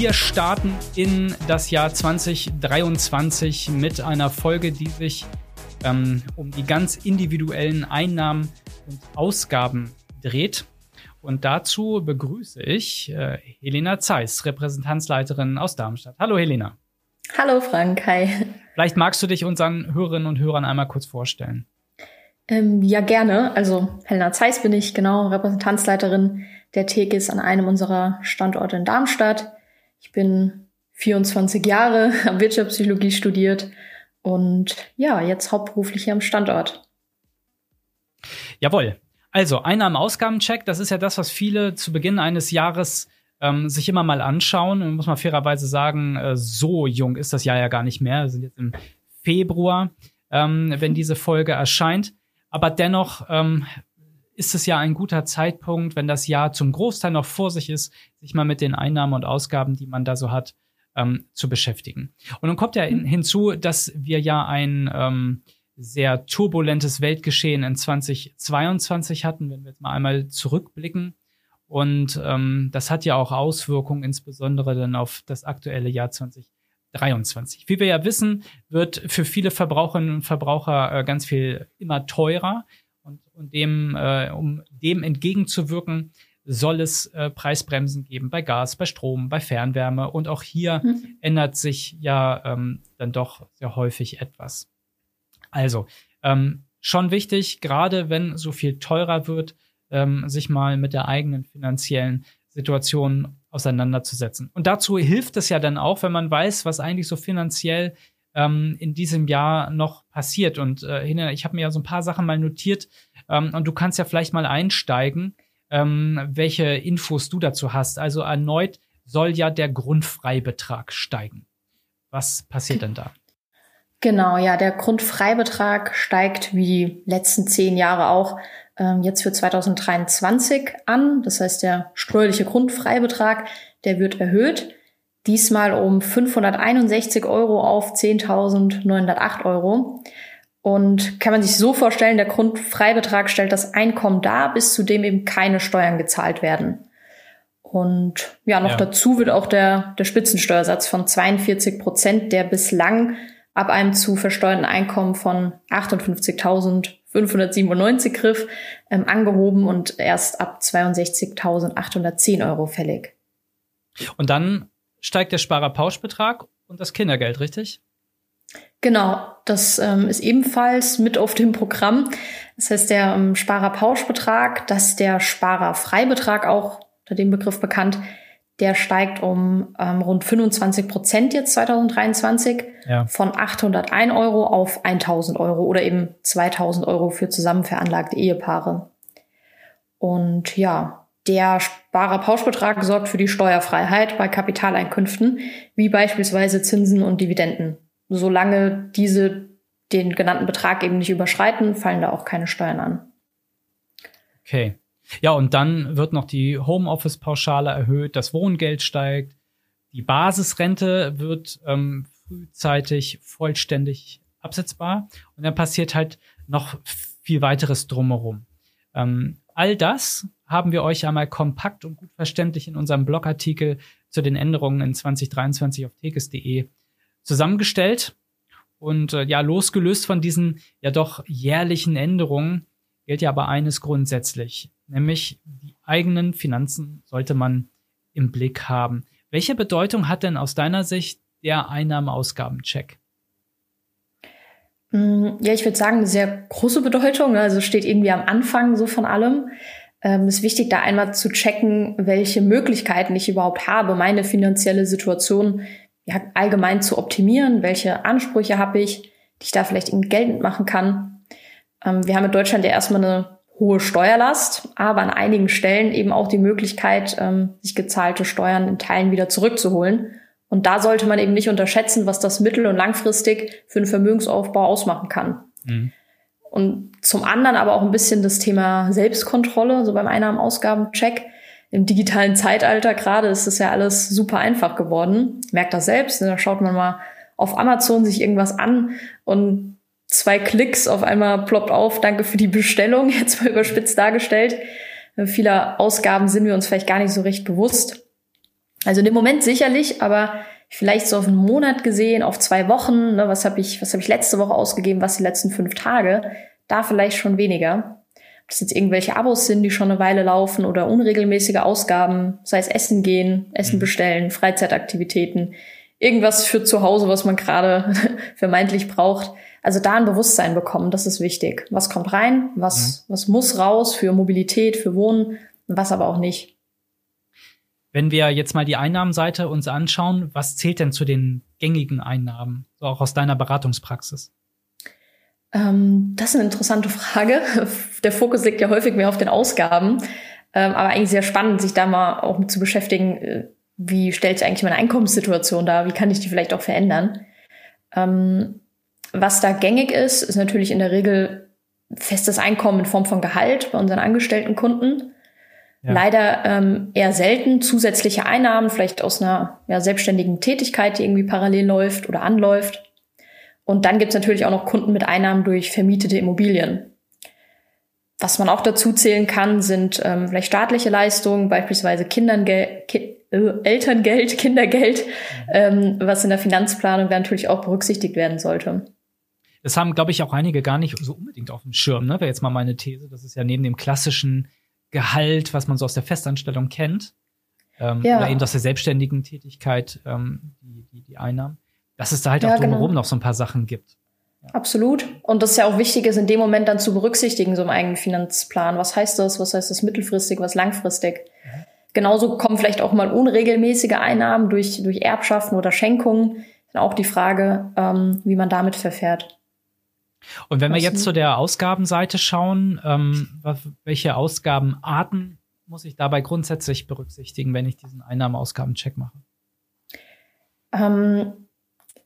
Wir starten in das Jahr 2023 mit einer Folge, die sich ähm, um die ganz individuellen Einnahmen und Ausgaben dreht. Und dazu begrüße ich äh, Helena Zeiss, Repräsentanzleiterin aus Darmstadt. Hallo Helena. Hallo Frank, hi. Vielleicht magst du dich unseren Hörerinnen und Hörern einmal kurz vorstellen. Ähm, ja, gerne. Also Helena Zeiss bin ich, genau, Repräsentanzleiterin der Tekis an einem unserer Standorte in Darmstadt. Ich bin 24 Jahre, habe Wirtschaftspsychologie studiert und ja, jetzt hauptberuflich hier am Standort. Jawohl. Also, Einnahmen-Ausgaben-Check, das ist ja das, was viele zu Beginn eines Jahres ähm, sich immer mal anschauen. Und muss man fairerweise sagen, äh, so jung ist das Jahr ja gar nicht mehr. Wir sind jetzt im Februar, ähm, wenn diese Folge erscheint. Aber dennoch ähm, ist es ja ein guter Zeitpunkt, wenn das Jahr zum Großteil noch vor sich ist, sich mal mit den Einnahmen und Ausgaben, die man da so hat, ähm, zu beschäftigen. Und dann kommt ja in, hinzu, dass wir ja ein ähm, sehr turbulentes Weltgeschehen in 2022 hatten, wenn wir jetzt mal einmal zurückblicken. Und ähm, das hat ja auch Auswirkungen, insbesondere dann auf das aktuelle Jahr 2023. Wie wir ja wissen, wird für viele Verbraucherinnen und Verbraucher äh, ganz viel immer teurer. Und, dem, äh, um dem entgegenzuwirken, soll es äh, Preisbremsen geben bei Gas, bei Strom, bei Fernwärme. Und auch hier mhm. ändert sich ja ähm, dann doch sehr häufig etwas. Also, ähm, schon wichtig, gerade wenn so viel teurer wird, ähm, sich mal mit der eigenen finanziellen Situation auseinanderzusetzen. Und dazu hilft es ja dann auch, wenn man weiß, was eigentlich so finanziell ähm, in diesem Jahr noch passiert. Und äh, ich habe mir ja so ein paar Sachen mal notiert ähm, und du kannst ja vielleicht mal einsteigen, ähm, welche Infos du dazu hast. Also erneut soll ja der Grundfreibetrag steigen. Was passiert denn da? Genau, ja, der Grundfreibetrag steigt wie die letzten zehn Jahre auch ähm, jetzt für 2023 an. Das heißt, der steuerliche Grundfreibetrag, der wird erhöht. Diesmal um 561 Euro auf 10.908 Euro. Und kann man sich so vorstellen, der Grundfreibetrag stellt das Einkommen dar, bis zu dem eben keine Steuern gezahlt werden. Und ja, noch ja. dazu wird auch der, der Spitzensteuersatz von 42 Prozent, der bislang ab einem zu versteuerten Einkommen von 58.597 griff, ähm, angehoben und erst ab 62.810 Euro fällig. Und dann steigt der Sparerpauschbetrag und das Kindergeld, richtig? Genau, das ähm, ist ebenfalls mit auf dem Programm. Das heißt, der ähm, Sparerpauschbetrag, das ist der Sparerfreibetrag auch unter dem Begriff bekannt, der steigt um ähm, rund 25 Prozent jetzt 2023 ja. von 801 Euro auf 1000 Euro oder eben 2000 Euro für zusammen veranlagte Ehepaare. Und ja, der Sparerpauschbetrag sorgt für die Steuerfreiheit bei Kapitaleinkünften, wie beispielsweise Zinsen und Dividenden. Solange diese den genannten Betrag eben nicht überschreiten, fallen da auch keine Steuern an. Okay. Ja, und dann wird noch die Homeoffice-Pauschale erhöht, das Wohngeld steigt, die Basisrente wird ähm, frühzeitig vollständig absetzbar und dann passiert halt noch viel weiteres drumherum. Ähm, all das haben wir euch einmal kompakt und gut verständlich in unserem Blogartikel zu den Änderungen in 2023 auf tekes.de zusammengestellt. Und äh, ja, losgelöst von diesen ja doch jährlichen Änderungen gilt ja aber eines grundsätzlich nämlich die eigenen Finanzen sollte man im Blick haben. Welche Bedeutung hat denn aus deiner Sicht der Einnahme-Ausgaben-Check? Mm, ja, ich würde sagen, eine sehr große Bedeutung. Also steht irgendwie am Anfang so von allem. Ähm, es ist wichtig, da einmal zu checken, welche Möglichkeiten ich überhaupt habe, meine finanzielle Situation ja, allgemein zu optimieren. Welche Ansprüche habe ich, die ich da vielleicht irgendwie geltend machen kann. Ähm, wir haben in Deutschland ja erstmal eine hohe Steuerlast, aber an einigen Stellen eben auch die Möglichkeit, ähm, sich gezahlte Steuern in Teilen wieder zurückzuholen. Und da sollte man eben nicht unterschätzen, was das mittel- und langfristig für einen Vermögensaufbau ausmachen kann. Mhm. Und zum anderen aber auch ein bisschen das Thema Selbstkontrolle, so beim Einnahmen-Ausgaben-Check. Im digitalen Zeitalter gerade ist es ja alles super einfach geworden. Merkt das selbst. Ne? Da schaut man mal auf Amazon sich irgendwas an und zwei Klicks auf einmal ploppt auf, danke für die Bestellung, jetzt mal überspitzt dargestellt. Äh, vieler Ausgaben sind wir uns vielleicht gar nicht so recht bewusst. Also in dem Moment sicherlich, aber vielleicht so auf einen Monat gesehen, auf zwei Wochen, ne, was habe ich, was habe ich letzte Woche ausgegeben, was die letzten fünf Tage, da vielleicht schon weniger. Das jetzt irgendwelche Abos sind, die schon eine Weile laufen oder unregelmäßige Ausgaben, sei es Essen gehen, Essen mhm. bestellen, Freizeitaktivitäten, irgendwas für zu Hause, was man gerade vermeintlich braucht. Also da ein Bewusstsein bekommen, das ist wichtig. Was kommt rein, was, mhm. was muss raus für Mobilität, für Wohnen, was aber auch nicht. Wenn wir jetzt mal die Einnahmenseite uns anschauen, was zählt denn zu den gängigen Einnahmen, so auch aus deiner Beratungspraxis? Ähm, das ist eine interessante Frage. Der Fokus liegt ja häufig mehr auf den Ausgaben, ähm, aber eigentlich sehr spannend, sich da mal auch mit zu beschäftigen, äh, wie stellt sich eigentlich meine Einkommenssituation dar, wie kann ich die vielleicht auch verändern. Ähm, was da gängig ist, ist natürlich in der Regel festes Einkommen in Form von Gehalt bei unseren angestellten Kunden. Ja. Leider ähm, eher selten zusätzliche Einnahmen, vielleicht aus einer ja, selbstständigen Tätigkeit, die irgendwie parallel läuft oder anläuft. Und dann gibt's natürlich auch noch Kunden mit Einnahmen durch vermietete Immobilien. Was man auch dazu zählen kann, sind ähm, vielleicht staatliche Leistungen, beispielsweise Kindergeld, Ki äh, Elterngeld, Kindergeld, mhm. ähm, was in der Finanzplanung dann natürlich auch berücksichtigt werden sollte. Das haben, glaube ich, auch einige gar nicht so unbedingt auf dem Schirm, ne? Wäre jetzt mal meine These. Das ist ja neben dem klassischen Gehalt, was man so aus der Festanstellung kennt, ähm, ja. oder eben aus der selbstständigen Tätigkeit, ähm, die, die, die Einnahmen, dass es da halt ja, auch drumherum genau. noch so ein paar Sachen gibt. Ja. Absolut. Und das ist ja auch wichtig ist, in dem Moment dann zu berücksichtigen, so im eigenen Finanzplan. Was heißt das? Was heißt das mittelfristig? Was langfristig? Mhm. Genauso kommen vielleicht auch mal unregelmäßige Einnahmen durch, durch Erbschaften oder Schenkungen. Dann auch die Frage, ähm, wie man damit verfährt. Und wenn wir jetzt zu der Ausgabenseite schauen, ähm, welche Ausgabenarten muss ich dabei grundsätzlich berücksichtigen, wenn ich diesen Einnahmeausgabencheck mache? Ähm,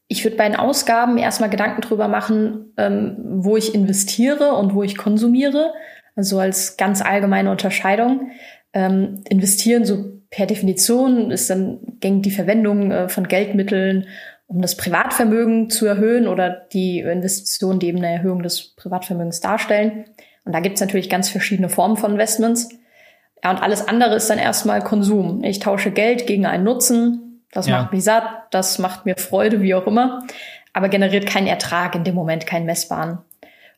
ich würde bei den Ausgaben erstmal Gedanken drüber machen, ähm, wo ich investiere und wo ich konsumiere. Also als ganz allgemeine Unterscheidung. Ähm, investieren so per Definition ist dann gängig die Verwendung äh, von Geldmitteln um das Privatvermögen zu erhöhen oder die Investitionen, die eben eine Erhöhung des Privatvermögens darstellen. Und da gibt es natürlich ganz verschiedene Formen von Investments. Ja, und alles andere ist dann erstmal Konsum. Ich tausche Geld gegen einen Nutzen. Das ja. macht mich satt, das macht mir Freude, wie auch immer, aber generiert keinen Ertrag in dem Moment, keinen messbaren.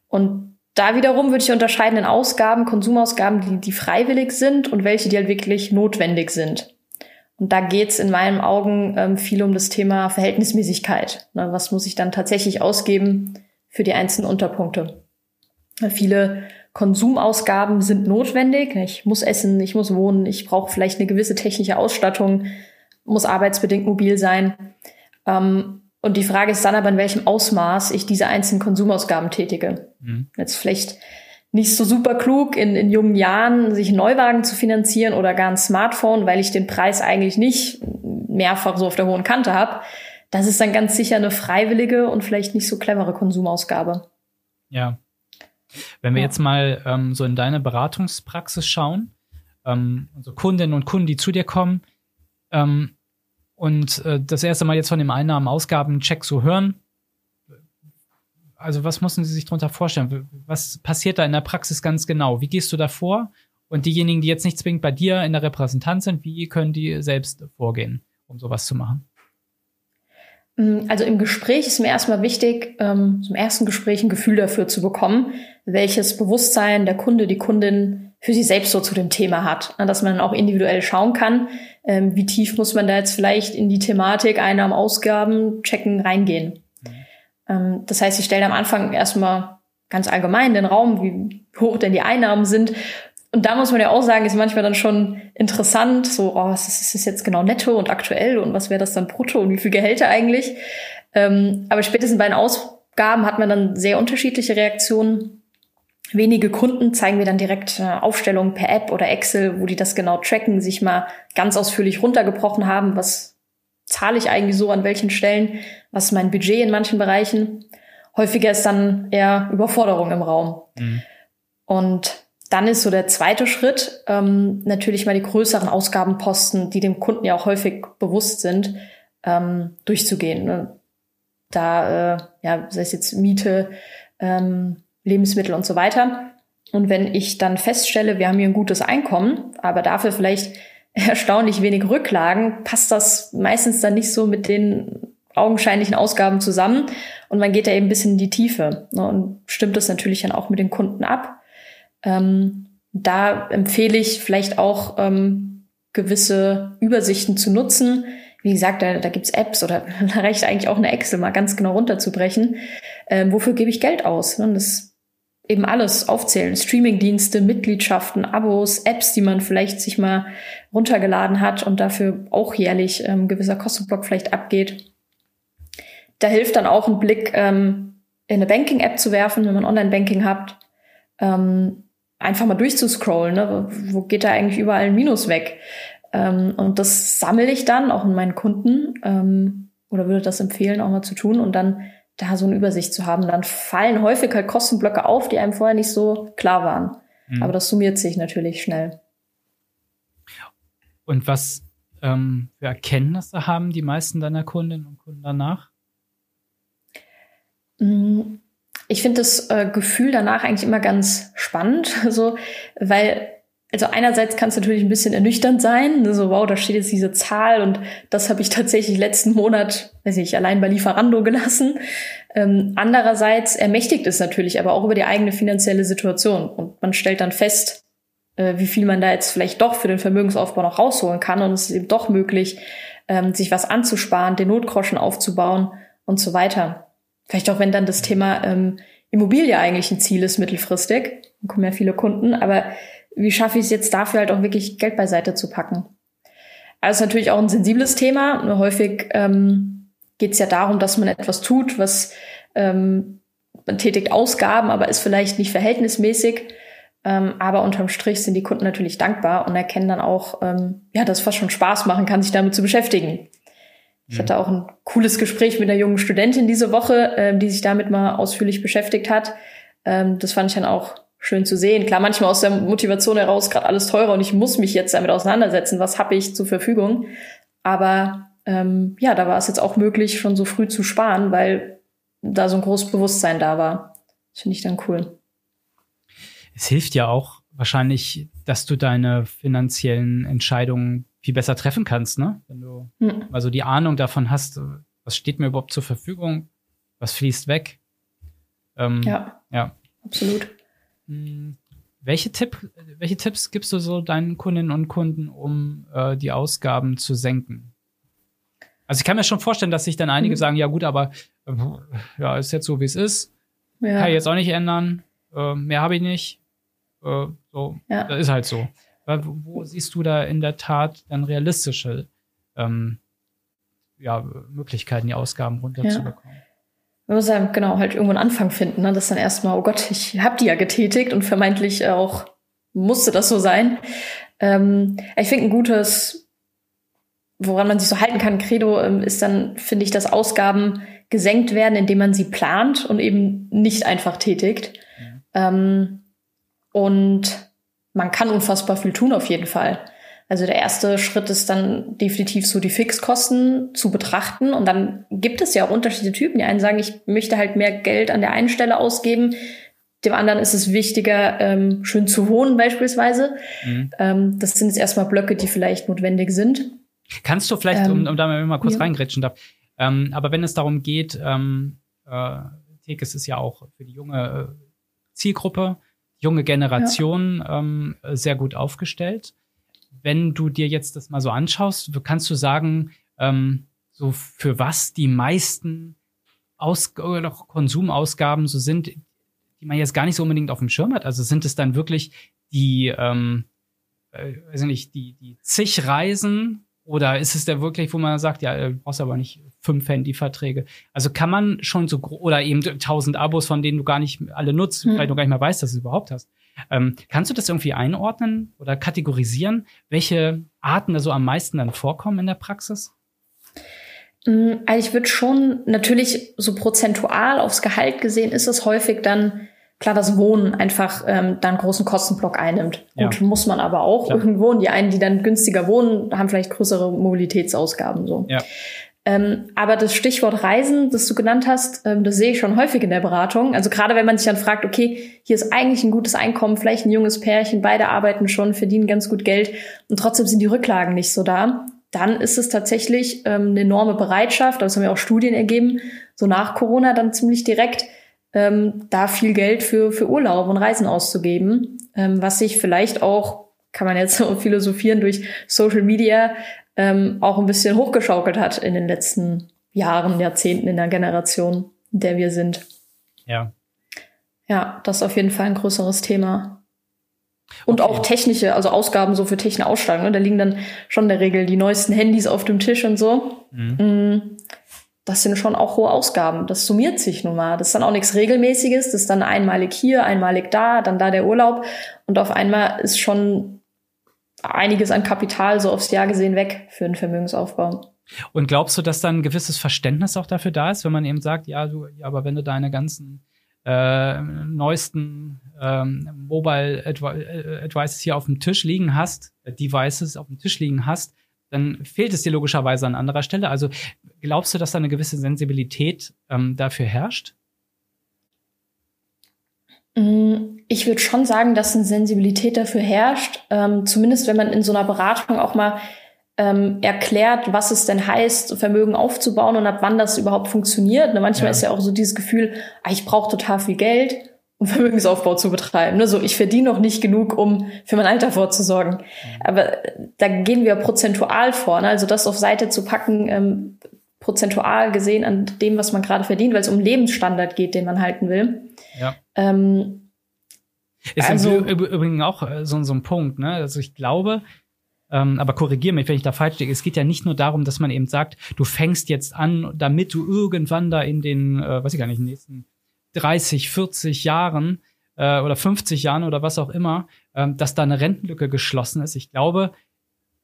Und da wiederum würde ich unterscheiden in Ausgaben, Konsumausgaben, die, die freiwillig sind und welche, die halt wirklich notwendig sind. Und da geht's in meinen Augen ähm, viel um das Thema Verhältnismäßigkeit. Ne, was muss ich dann tatsächlich ausgeben für die einzelnen Unterpunkte? Viele Konsumausgaben sind notwendig. Ich muss essen, ich muss wohnen, ich brauche vielleicht eine gewisse technische Ausstattung, muss arbeitsbedingt mobil sein. Ähm, und die Frage ist dann aber, in welchem Ausmaß ich diese einzelnen Konsumausgaben tätige. Mhm. Jetzt vielleicht nicht so super klug, in, in jungen Jahren sich einen Neuwagen zu finanzieren oder gar ein Smartphone, weil ich den Preis eigentlich nicht mehrfach so auf der hohen Kante habe. Das ist dann ganz sicher eine freiwillige und vielleicht nicht so clevere Konsumausgabe. Ja. Wenn wir ja. jetzt mal ähm, so in deine Beratungspraxis schauen, ähm, also Kundinnen und Kunden, die zu dir kommen, ähm, und äh, das erste Mal jetzt von dem Einnahmen-Ausgaben-Check so hören, also was müssen Sie sich darunter vorstellen? Was passiert da in der Praxis ganz genau? Wie gehst du da vor? Und diejenigen, die jetzt nicht zwingend bei dir in der Repräsentanz sind, wie können die selbst vorgehen, um sowas zu machen? Mm, also im Gespräch ist mir erstmal wichtig, ähm, zum ersten Gespräch ein Gefühl dafür zu bekommen, welches Bewusstsein der Kunde, die Kundin für sich selbst so zu dem Thema hat. Dass man auch individuell schauen kann, ähm, wie tief muss man da jetzt vielleicht in die Thematik Einnahmen, Ausgaben, Checken reingehen. Ähm, das heißt, ich stelle am Anfang erstmal ganz allgemein den Raum, wie hoch denn die Einnahmen sind. Und da muss man ja auch sagen, ist manchmal dann schon interessant, so, oh, was ist das jetzt genau netto und aktuell und was wäre das dann brutto und wie viel Gehälter eigentlich? Ähm, aber spätestens bei den Ausgaben hat man dann sehr unterschiedliche Reaktionen. Wenige Kunden zeigen mir dann direkt äh, Aufstellungen per App oder Excel, wo die das genau tracken, sich mal ganz ausführlich runtergebrochen haben, was zahle ich eigentlich so an welchen Stellen, was ist mein Budget in manchen Bereichen. Häufiger ist dann eher Überforderung im Raum. Mhm. Und dann ist so der zweite Schritt ähm, natürlich mal die größeren Ausgabenposten, die dem Kunden ja auch häufig bewusst sind, ähm, durchzugehen. Ne? Da, äh, ja, sei es jetzt Miete, ähm, Lebensmittel und so weiter. Und wenn ich dann feststelle, wir haben hier ein gutes Einkommen, aber dafür vielleicht erstaunlich wenig Rücklagen, passt das meistens dann nicht so mit den augenscheinlichen Ausgaben zusammen und man geht da eben ein bisschen in die Tiefe ne, und stimmt das natürlich dann auch mit den Kunden ab. Ähm, da empfehle ich vielleicht auch ähm, gewisse Übersichten zu nutzen. Wie gesagt, da, da gibt's Apps oder da reicht eigentlich auch eine Excel mal ganz genau runterzubrechen. Ähm, wofür gebe ich Geld aus? Ne? Das eben alles aufzählen. Streamingdienste, Mitgliedschaften, Abos, Apps, die man vielleicht sich mal runtergeladen hat und dafür auch jährlich ähm, gewisser Kostenblock vielleicht abgeht. Da hilft dann auch ein Blick ähm, in eine Banking-App zu werfen, wenn man Online-Banking hat. Ähm, einfach mal durchzuscrollen. Ne? Wo geht da eigentlich überall ein Minus weg? Ähm, und das sammle ich dann auch in meinen Kunden ähm, oder würde das empfehlen, auch mal zu tun und dann da so eine Übersicht zu haben. Dann fallen häufig halt Kostenblöcke auf, die einem vorher nicht so klar waren. Mhm. Aber das summiert sich natürlich schnell. Und was ähm, für Erkenntnisse haben die meisten deiner Kundinnen und Kunden danach? Mm, ich finde das äh, Gefühl danach eigentlich immer ganz spannend, so, weil also einerseits kann es natürlich ein bisschen ernüchternd sein, ne, so wow, da steht jetzt diese Zahl und das habe ich tatsächlich letzten Monat, weiß ich, allein bei Lieferando gelassen. Ähm, andererseits ermächtigt es natürlich aber auch über die eigene finanzielle Situation und man stellt dann fest, äh, wie viel man da jetzt vielleicht doch für den Vermögensaufbau noch rausholen kann und es ist eben doch möglich, ähm, sich was anzusparen, den Notgroschen aufzubauen und so weiter. Vielleicht auch, wenn dann das Thema ähm, Immobilie eigentlich ein Ziel ist mittelfristig, dann kommen ja viele Kunden, aber wie schaffe ich es jetzt dafür halt auch wirklich Geld beiseite zu packen? Also ist natürlich auch ein sensibles Thema. Nur häufig ähm, geht es ja darum, dass man etwas tut, was ähm, man tätigt Ausgaben, aber ist vielleicht nicht verhältnismäßig. Ähm, aber unterm Strich sind die Kunden natürlich dankbar und erkennen dann auch, ähm, ja, dass es fast schon Spaß machen kann, sich damit zu beschäftigen. Ich hatte auch ein cooles Gespräch mit einer jungen Studentin diese Woche, ähm, die sich damit mal ausführlich beschäftigt hat. Ähm, das fand ich dann auch schön zu sehen. Klar, manchmal aus der Motivation heraus gerade alles teurer und ich muss mich jetzt damit auseinandersetzen. Was habe ich zur Verfügung? Aber ähm, ja, da war es jetzt auch möglich, schon so früh zu sparen, weil da so ein großes Bewusstsein da war. Das finde ich dann cool. Es hilft ja auch wahrscheinlich, dass du deine finanziellen Entscheidungen viel besser treffen kannst, ne? Wenn du hm. also die Ahnung davon hast, was steht mir überhaupt zur Verfügung, was fließt weg. Ähm, ja, ja, absolut. Hm, welche, Tipp, welche Tipps gibst du so deinen Kundinnen und Kunden, um äh, die Ausgaben zu senken? Also ich kann mir schon vorstellen, dass sich dann einige mhm. sagen, ja gut, aber äh, ja, ist jetzt so, wie es ist. Ja. Kann ich jetzt auch nicht ändern. Äh, mehr habe ich nicht. Äh, so, ja. das ist halt so. Wo, wo siehst du da in der Tat dann realistische ähm, ja, Möglichkeiten, die Ausgaben runterzubekommen? Ja man muss ja genau halt irgendwo einen Anfang finden, ne? Das dann erstmal, oh Gott, ich habe die ja getätigt und vermeintlich auch musste das so sein. Ähm, ich finde ein gutes, woran man sich so halten kann, Credo, ähm, ist dann, finde ich, dass Ausgaben gesenkt werden, indem man sie plant und eben nicht einfach tätigt. Ja. Ähm, und man kann unfassbar viel tun auf jeden Fall. Also der erste Schritt ist dann definitiv so die Fixkosten zu betrachten. Und dann gibt es ja auch unterschiedliche Typen. Die einen sagen, ich möchte halt mehr Geld an der einen Stelle ausgeben. Dem anderen ist es wichtiger, ähm, schön zu wohnen beispielsweise. Mhm. Ähm, das sind jetzt erstmal Blöcke, die vielleicht notwendig sind. Kannst du vielleicht, ähm, um, um da mal kurz ja. reingrätschen darf, ähm, aber wenn es darum geht, ähm, äh, Tekes ist ja auch für die junge äh, Zielgruppe, junge Generation ja. ähm, sehr gut aufgestellt wenn du dir jetzt das mal so anschaust, kannst du sagen, ähm, so für was die meisten Aus oder Konsumausgaben so sind, die man jetzt gar nicht so unbedingt auf dem Schirm hat. Also sind es dann wirklich die, ähm, äh, weiß nicht, die, die zig Reisen oder ist es da wirklich, wo man sagt, ja, du brauchst aber nicht fünf Handyverträge. Also kann man schon so, oder eben tausend Abos, von denen du gar nicht alle nutzt, hm. vielleicht noch gar nicht mal weißt, dass du es überhaupt hast. Ähm, kannst du das irgendwie einordnen oder kategorisieren, welche Arten da so am meisten dann vorkommen in der Praxis? Mm, also ich würde schon natürlich so prozentual aufs Gehalt gesehen ist es häufig dann klar, dass Wohnen einfach ähm, dann großen Kostenblock einnimmt. Ja. Gut, muss man aber auch Klar. irgendwo. Und die einen, die dann günstiger wohnen, haben vielleicht größere Mobilitätsausgaben so. Ja. Ähm, aber das Stichwort Reisen, das du genannt hast, ähm, das sehe ich schon häufig in der Beratung. Also gerade wenn man sich dann fragt, okay, hier ist eigentlich ein gutes Einkommen, vielleicht ein junges Pärchen, beide arbeiten schon, verdienen ganz gut Geld und trotzdem sind die Rücklagen nicht so da, dann ist es tatsächlich ähm, eine enorme Bereitschaft, das haben ja auch Studien ergeben, so nach Corona dann ziemlich direkt, ähm, da viel Geld für, für Urlaub und Reisen auszugeben, ähm, was sich vielleicht auch, kann man jetzt so philosophieren, durch Social Media ähm, auch ein bisschen hochgeschaukelt hat in den letzten Jahren, Jahrzehnten in der Generation, in der wir sind. Ja. Ja, das ist auf jeden Fall ein größeres Thema. Und okay. auch technische, also Ausgaben so für technische Ausstattung. Ne? Da liegen dann schon in der Regel die neuesten Handys auf dem Tisch und so. Mhm. Mm, das sind schon auch hohe Ausgaben. Das summiert sich nun mal. Das ist dann auch nichts Regelmäßiges. Das ist dann einmalig hier, einmalig da, dann da der Urlaub. Und auf einmal ist schon einiges an Kapital so aufs Jahr gesehen weg für einen Vermögensaufbau. Und glaubst du, dass dann ein gewisses Verständnis auch dafür da ist, wenn man eben sagt, ja, du, ja, aber wenn du deine ganzen äh, neuesten ähm, Mobile äh, Advices hier auf dem Tisch liegen hast, äh, Devices auf dem Tisch liegen hast, dann fehlt es dir logischerweise an anderer Stelle. Also glaubst du, dass da eine gewisse Sensibilität ähm, dafür herrscht? Mm, ich würde schon sagen, dass eine Sensibilität dafür herrscht. Ähm, zumindest wenn man in so einer Beratung auch mal ähm, erklärt, was es denn heißt, Vermögen aufzubauen und ab wann das überhaupt funktioniert. Ne, manchmal ja. ist ja auch so dieses Gefühl, ah, ich brauche total viel Geld, um Vermögensaufbau zu betreiben. Ne? So, ich verdiene noch nicht genug, um für mein Alter vorzusorgen. Mhm. Aber äh, da gehen wir prozentual vor. Ne? Also das auf Seite zu packen, ähm, prozentual gesehen an dem, was man gerade verdient, weil es um Lebensstandard geht, den man halten will. Ja. Ähm, ist also, übrigens auch äh, so, so ein Punkt, ne? Also ich glaube, ähm, aber korrigiere mich, wenn ich da falsch liege. Es geht ja nicht nur darum, dass man eben sagt, du fängst jetzt an, damit du irgendwann da in den, äh, weiß ich gar nicht, nächsten 30, 40 Jahren äh, oder 50 Jahren oder was auch immer, äh, dass da eine Rentenlücke geschlossen ist. Ich glaube,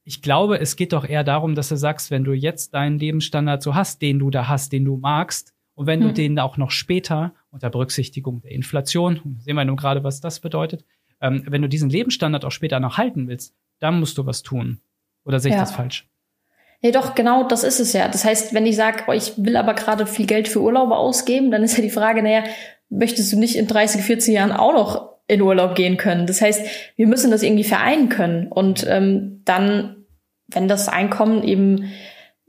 ich glaube, es geht doch eher darum, dass du sagst, wenn du jetzt deinen Lebensstandard so hast, den du da hast, den du magst, und wenn hm. du den auch noch später unter Berücksichtigung der Inflation, sehen wir nun gerade, was das bedeutet, ähm, wenn du diesen Lebensstandard auch später noch halten willst, dann musst du was tun. Oder sehe ich ja. das falsch? Ja, doch, genau, das ist es ja. Das heißt, wenn ich sage, oh, ich will aber gerade viel Geld für Urlaube ausgeben, dann ist ja die Frage, naja, möchtest du nicht in 30, 40 Jahren auch noch in Urlaub gehen können? Das heißt, wir müssen das irgendwie vereinen können. Und ähm, dann, wenn das Einkommen eben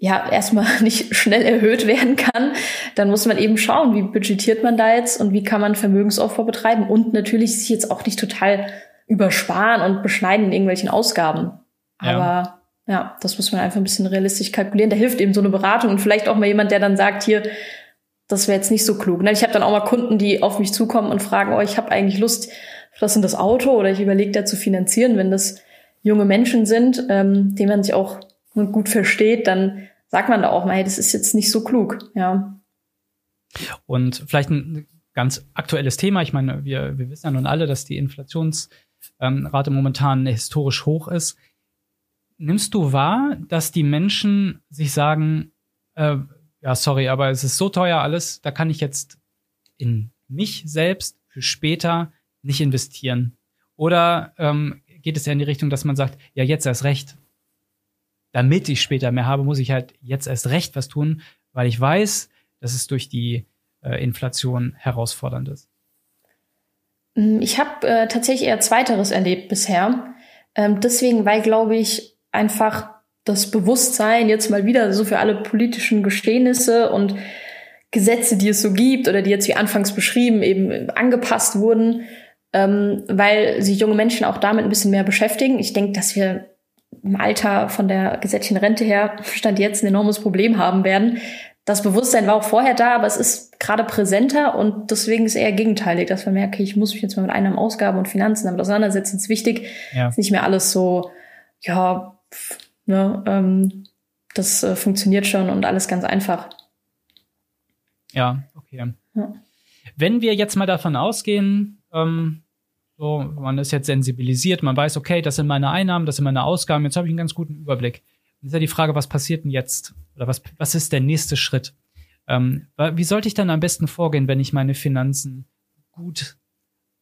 ja erstmal nicht schnell erhöht werden kann, dann muss man eben schauen, wie budgetiert man da jetzt und wie kann man Vermögensaufbau betreiben und natürlich sich jetzt auch nicht total übersparen und beschneiden in irgendwelchen Ausgaben. Aber ja. ja, das muss man einfach ein bisschen realistisch kalkulieren. Da hilft eben so eine Beratung und vielleicht auch mal jemand, der dann sagt, hier, das wäre jetzt nicht so klug. Ne? Ich habe dann auch mal Kunden, die auf mich zukommen und fragen, oh, ich habe eigentlich Lust das in das Auto oder ich überlege da zu finanzieren, wenn das junge Menschen sind, ähm, denen man sich auch gut versteht, dann sagt man da auch mal, hey, das ist jetzt nicht so klug, ja. Und vielleicht ein ganz aktuelles Thema. Ich meine, wir, wir wissen ja nun alle, dass die Inflations ähm, Rate momentan historisch hoch ist. Nimmst du wahr, dass die Menschen sich sagen, äh, ja, sorry, aber es ist so teuer alles, da kann ich jetzt in mich selbst für später nicht investieren? Oder ähm, geht es ja in die Richtung, dass man sagt, ja, jetzt erst recht. Damit ich später mehr habe, muss ich halt jetzt erst recht was tun, weil ich weiß, dass es durch die äh, Inflation herausfordernd ist. Mm, ich habe äh, tatsächlich eher Zweiteres erlebt bisher. Ähm, deswegen, weil, glaube ich, einfach das Bewusstsein jetzt mal wieder so für alle politischen Geschehnisse und Gesetze, die es so gibt oder die jetzt wie anfangs beschrieben eben angepasst wurden, ähm, weil sich junge Menschen auch damit ein bisschen mehr beschäftigen. Ich denke, dass wir im Alter von der gesetzlichen Rente her Stand jetzt ein enormes Problem haben werden, das Bewusstsein war auch vorher da, aber es ist gerade präsenter und deswegen ist eher gegenteilig, dass man merkt, okay, ich muss mich jetzt mal mit Einnahmen, Ausgaben und Finanzen damit auseinandersetzen. ist wichtig. Ja. Ist nicht mehr alles so, ja, ne, ähm, das äh, funktioniert schon und alles ganz einfach. Ja, okay. Ja. Wenn wir jetzt mal davon ausgehen, ähm, so, man ist jetzt sensibilisiert, man weiß, okay, das sind meine Einnahmen, das sind meine Ausgaben, jetzt habe ich einen ganz guten Überblick. Dann ist ja die Frage, was passiert denn jetzt? Oder was, was ist der nächste Schritt? Ähm, wie sollte ich dann am besten vorgehen, wenn ich meine Finanzen gut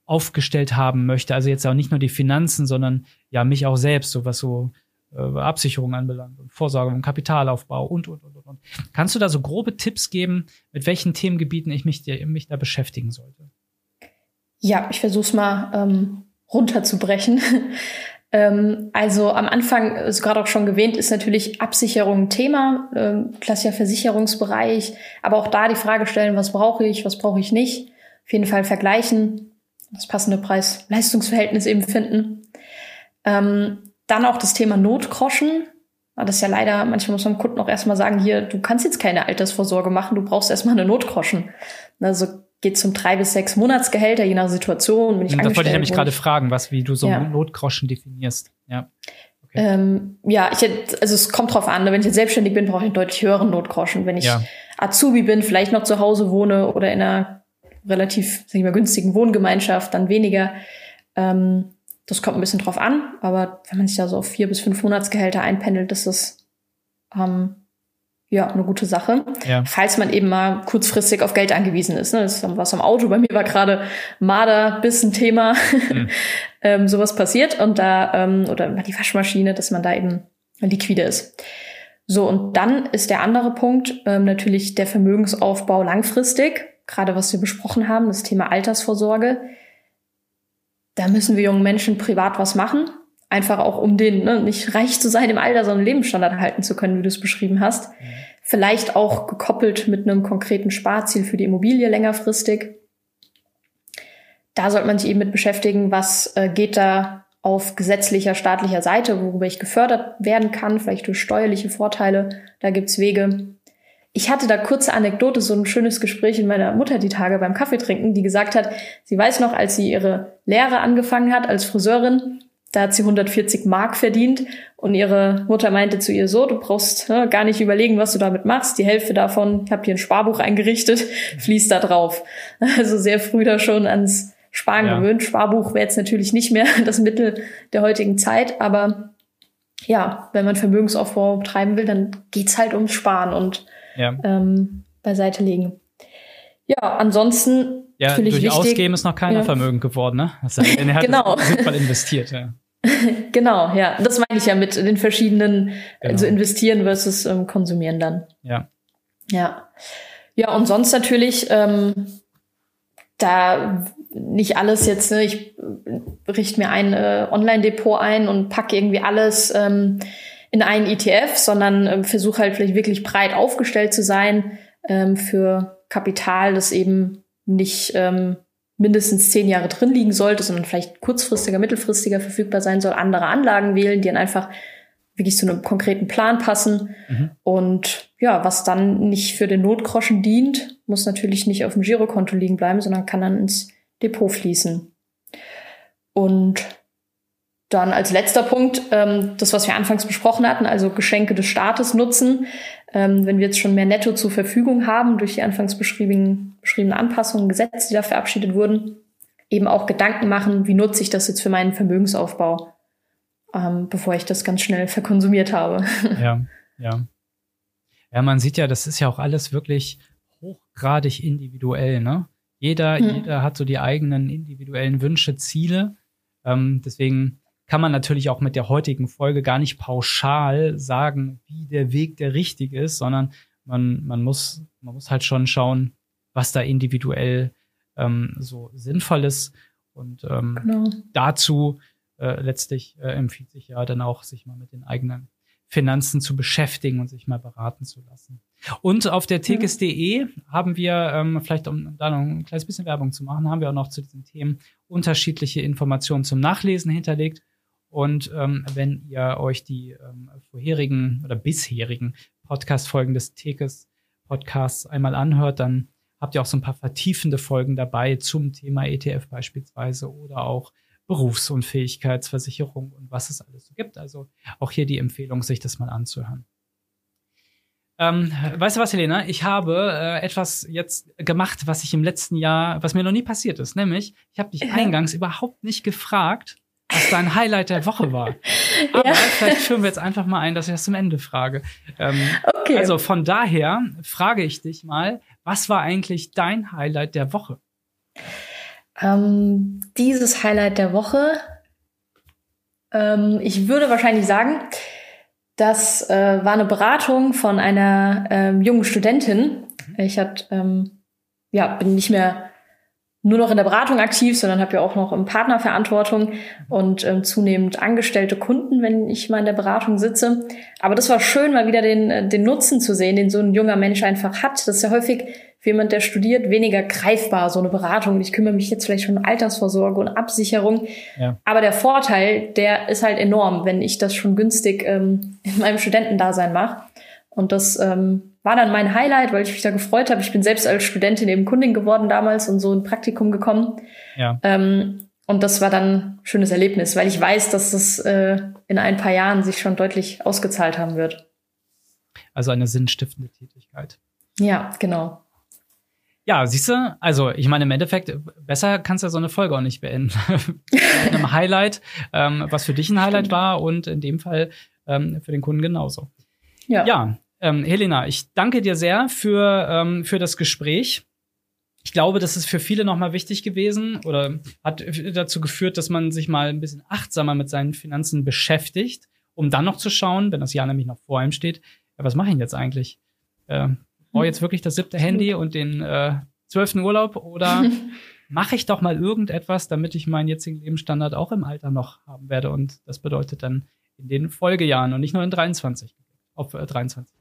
aufgestellt haben möchte? Also jetzt auch nicht nur die Finanzen, sondern ja mich auch selbst, so was so äh, Absicherung anbelangt und Vorsorge und Kapitalaufbau und, und, und, und. Kannst du da so grobe Tipps geben, mit welchen Themengebieten ich mich, mich da beschäftigen sollte? Ja, ich versuche es mal ähm, runterzubrechen. ähm, also am Anfang, ist gerade auch schon gewähnt, ist natürlich Absicherung ein Thema, ähm, klassischer Versicherungsbereich, aber auch da die Frage stellen, was brauche ich, was brauche ich nicht. Auf jeden Fall vergleichen, das passende Preis-Leistungsverhältnis eben finden. Ähm, dann auch das Thema Notgroschen. Das ist ja leider, manchmal muss man dem Kunden auch erstmal sagen, hier, du kannst jetzt keine Altersvorsorge machen, du brauchst erstmal eine Notgroschen. Also geht zum drei bis sechs Monatsgehälter, je nach Situation. Bin ich das wollte ich nämlich gerade fragen, was, wie du so ja. Notgroschen definierst. Ja. Okay. Ähm, ja, ich also es kommt drauf an. Wenn ich jetzt selbstständig bin, brauche ich einen deutlich höheren Notgroschen. Wenn ich ja. Azubi bin, vielleicht noch zu Hause wohne oder in einer relativ, sag ich mal, günstigen Wohngemeinschaft, dann weniger. Ähm, das kommt ein bisschen drauf an, aber wenn man sich da so auf vier bis fünf Monatsgehälter einpendelt, ist das ähm, ja, eine gute Sache. Ja. Falls man eben mal kurzfristig auf Geld angewiesen ist. Ne? Das ist was am Auto. Bei mir war gerade Marder bis ein Thema. Mhm. ähm, sowas passiert und da, ähm, oder die Waschmaschine, dass man da eben liquide ist. So, und dann ist der andere Punkt ähm, natürlich der Vermögensaufbau langfristig. Gerade was wir besprochen haben, das Thema Altersvorsorge. Da müssen wir jungen Menschen privat was machen. Einfach auch um den, ne, nicht reich zu sein im Alter, sondern Lebensstandard halten zu können, wie du es beschrieben hast. Mhm. Vielleicht auch gekoppelt mit einem konkreten Sparziel für die Immobilie längerfristig. Da sollte man sich eben mit beschäftigen, was äh, geht da auf gesetzlicher, staatlicher Seite, worüber ich gefördert werden kann, vielleicht durch steuerliche Vorteile. Da gibt's Wege. Ich hatte da kurze Anekdote, so ein schönes Gespräch in meiner Mutter die Tage beim Kaffee trinken, die gesagt hat, sie weiß noch, als sie ihre Lehre angefangen hat als Friseurin, da hat sie 140 Mark verdient und ihre Mutter meinte zu ihr so, du brauchst ne, gar nicht überlegen, was du damit machst. Die Hälfte davon, ich habe hier ein Sparbuch eingerichtet, fließt da drauf. Also sehr früh da schon ans Sparen ja. gewöhnt. Sparbuch wäre jetzt natürlich nicht mehr das Mittel der heutigen Zeit, aber ja, wenn man Vermögensaufbau betreiben will, dann geht's halt ums Sparen und ja. ähm, beiseite legen. Ja, ansonsten ja, durch wichtig, Ausgeben ist noch keiner ja. Vermögen geworden, ne? Also, er hat genau. sinnvoll investiert, ja. genau, ja. Das meine ich ja mit den verschiedenen, genau. also investieren versus ähm, konsumieren dann. Ja. Ja. Ja, und sonst natürlich, ähm, da nicht alles jetzt, ne, ich richte mir ein äh, Online-Depot ein und packe irgendwie alles ähm, in einen ETF, sondern äh, versuche halt vielleicht wirklich breit aufgestellt zu sein ähm, für Kapital, das eben nicht ähm, mindestens zehn Jahre drin liegen sollte, sondern vielleicht kurzfristiger, mittelfristiger verfügbar sein soll, andere Anlagen wählen, die dann einfach wirklich zu einem konkreten Plan passen. Mhm. Und ja, was dann nicht für den Notgroschen dient, muss natürlich nicht auf dem Girokonto liegen bleiben, sondern kann dann ins Depot fließen. Und dann als letzter Punkt, ähm, das, was wir anfangs besprochen hatten, also Geschenke des Staates nutzen. Ähm, wenn wir jetzt schon mehr Netto zur Verfügung haben durch die anfangs beschriebenen, beschriebenen Anpassungen, Gesetze, die da verabschiedet wurden, eben auch Gedanken machen, wie nutze ich das jetzt für meinen Vermögensaufbau, ähm, bevor ich das ganz schnell verkonsumiert habe. Ja, ja. Ja, man sieht ja, das ist ja auch alles wirklich hochgradig individuell, ne? Jeder, hm. jeder hat so die eigenen individuellen Wünsche, Ziele. Ähm, deswegen kann man natürlich auch mit der heutigen Folge gar nicht pauschal sagen, wie der Weg der richtige ist, sondern man, man, muss, man muss halt schon schauen, was da individuell ähm, so sinnvoll ist. Und ähm, genau. dazu äh, letztlich äh, empfiehlt sich ja dann auch, sich mal mit den eigenen Finanzen zu beschäftigen und sich mal beraten zu lassen. Und auf der tekes.de haben wir, ähm, vielleicht um da noch ein kleines bisschen Werbung zu machen, haben wir auch noch zu diesen Themen unterschiedliche Informationen zum Nachlesen hinterlegt. Und ähm, wenn ihr euch die ähm, vorherigen oder bisherigen Podcast-Folgen des Tekes Podcasts einmal anhört, dann habt ihr auch so ein paar vertiefende Folgen dabei zum Thema ETF beispielsweise oder auch Berufsunfähigkeitsversicherung und was es alles so gibt. Also auch hier die Empfehlung, sich das mal anzuhören. Ähm, weißt du was, Helena? Ich habe äh, etwas jetzt gemacht, was ich im letzten Jahr, was mir noch nie passiert ist. Nämlich, ich habe dich eingangs überhaupt nicht gefragt, dein Highlight der Woche war. Aber ja. vielleicht führen wir jetzt einfach mal ein, dass ich das zum Ende frage. Ähm, okay. Also von daher frage ich dich mal, was war eigentlich dein Highlight der Woche? Ähm, dieses Highlight der Woche, ähm, ich würde wahrscheinlich sagen, Das äh, war eine Beratung von einer ähm, jungen Studentin. Ich hat, ähm, ja, bin nicht mehr nur noch in der Beratung aktiv, sondern habe ja auch noch im Partnerverantwortung und ähm, zunehmend angestellte Kunden, wenn ich mal in der Beratung sitze. Aber das war schön, mal wieder den, äh, den Nutzen zu sehen, den so ein junger Mensch einfach hat. Das ist ja häufig für jemand, der studiert, weniger greifbar, so eine Beratung. Ich kümmere mich jetzt vielleicht schon um Altersvorsorge und Absicherung. Ja. Aber der Vorteil, der ist halt enorm, wenn ich das schon günstig ähm, in meinem Studentendasein mache. Und das ähm, war dann mein Highlight, weil ich mich da gefreut habe. Ich bin selbst als Studentin eben Kundin geworden damals und so ein Praktikum gekommen. Ja. Ähm, und das war dann ein schönes Erlebnis, weil ich weiß, dass das äh, in ein paar Jahren sich schon deutlich ausgezahlt haben wird. Also eine sinnstiftende Tätigkeit. Ja, genau. Ja, siehst du, also ich meine, im Endeffekt, besser kannst du ja so eine Folge auch nicht beenden. Mit einem Highlight, ähm, was für dich ein Highlight war und in dem Fall ähm, für den Kunden genauso. Ja. Ja, ähm, Helena, ich danke dir sehr für, ähm, für das Gespräch. Ich glaube, das ist für viele nochmal wichtig gewesen oder hat dazu geführt, dass man sich mal ein bisschen achtsamer mit seinen Finanzen beschäftigt, um dann noch zu schauen, wenn das Jahr nämlich noch vor einem steht, ja, was mache ich denn jetzt eigentlich? Äh, brauche jetzt wirklich das siebte Handy und den äh, zwölften Urlaub oder mache ich doch mal irgendetwas, damit ich meinen jetzigen Lebensstandard auch im Alter noch haben werde und das bedeutet dann in den Folgejahren und nicht nur in 23 auf äh, 23.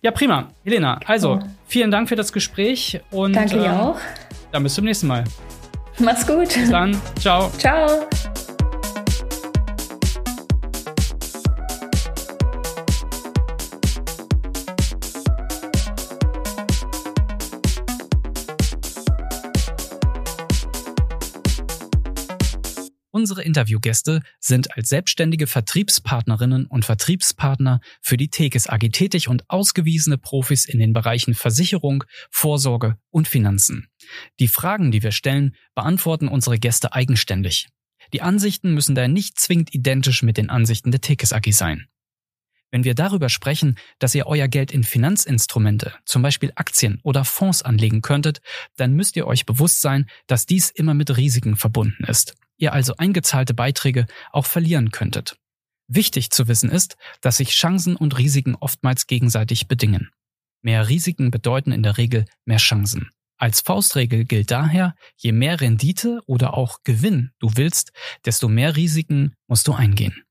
Ja, prima. Helena, also vielen Dank für das Gespräch und Danke dir äh, auch. Dann bis zum nächsten Mal. Mach's gut. Bis dann. Ciao. Ciao. Unsere Interviewgäste sind als selbstständige Vertriebspartnerinnen und Vertriebspartner für die Tekes AG tätig und ausgewiesene Profis in den Bereichen Versicherung, Vorsorge und Finanzen. Die Fragen, die wir stellen, beantworten unsere Gäste eigenständig. Die Ansichten müssen daher nicht zwingend identisch mit den Ansichten der Tekes AG sein. Wenn wir darüber sprechen, dass ihr euer Geld in Finanzinstrumente, zum Beispiel Aktien oder Fonds anlegen könntet, dann müsst ihr euch bewusst sein, dass dies immer mit Risiken verbunden ist ihr also eingezahlte Beiträge auch verlieren könntet. Wichtig zu wissen ist, dass sich Chancen und Risiken oftmals gegenseitig bedingen. Mehr Risiken bedeuten in der Regel mehr Chancen. Als Faustregel gilt daher, je mehr Rendite oder auch Gewinn du willst, desto mehr Risiken musst du eingehen.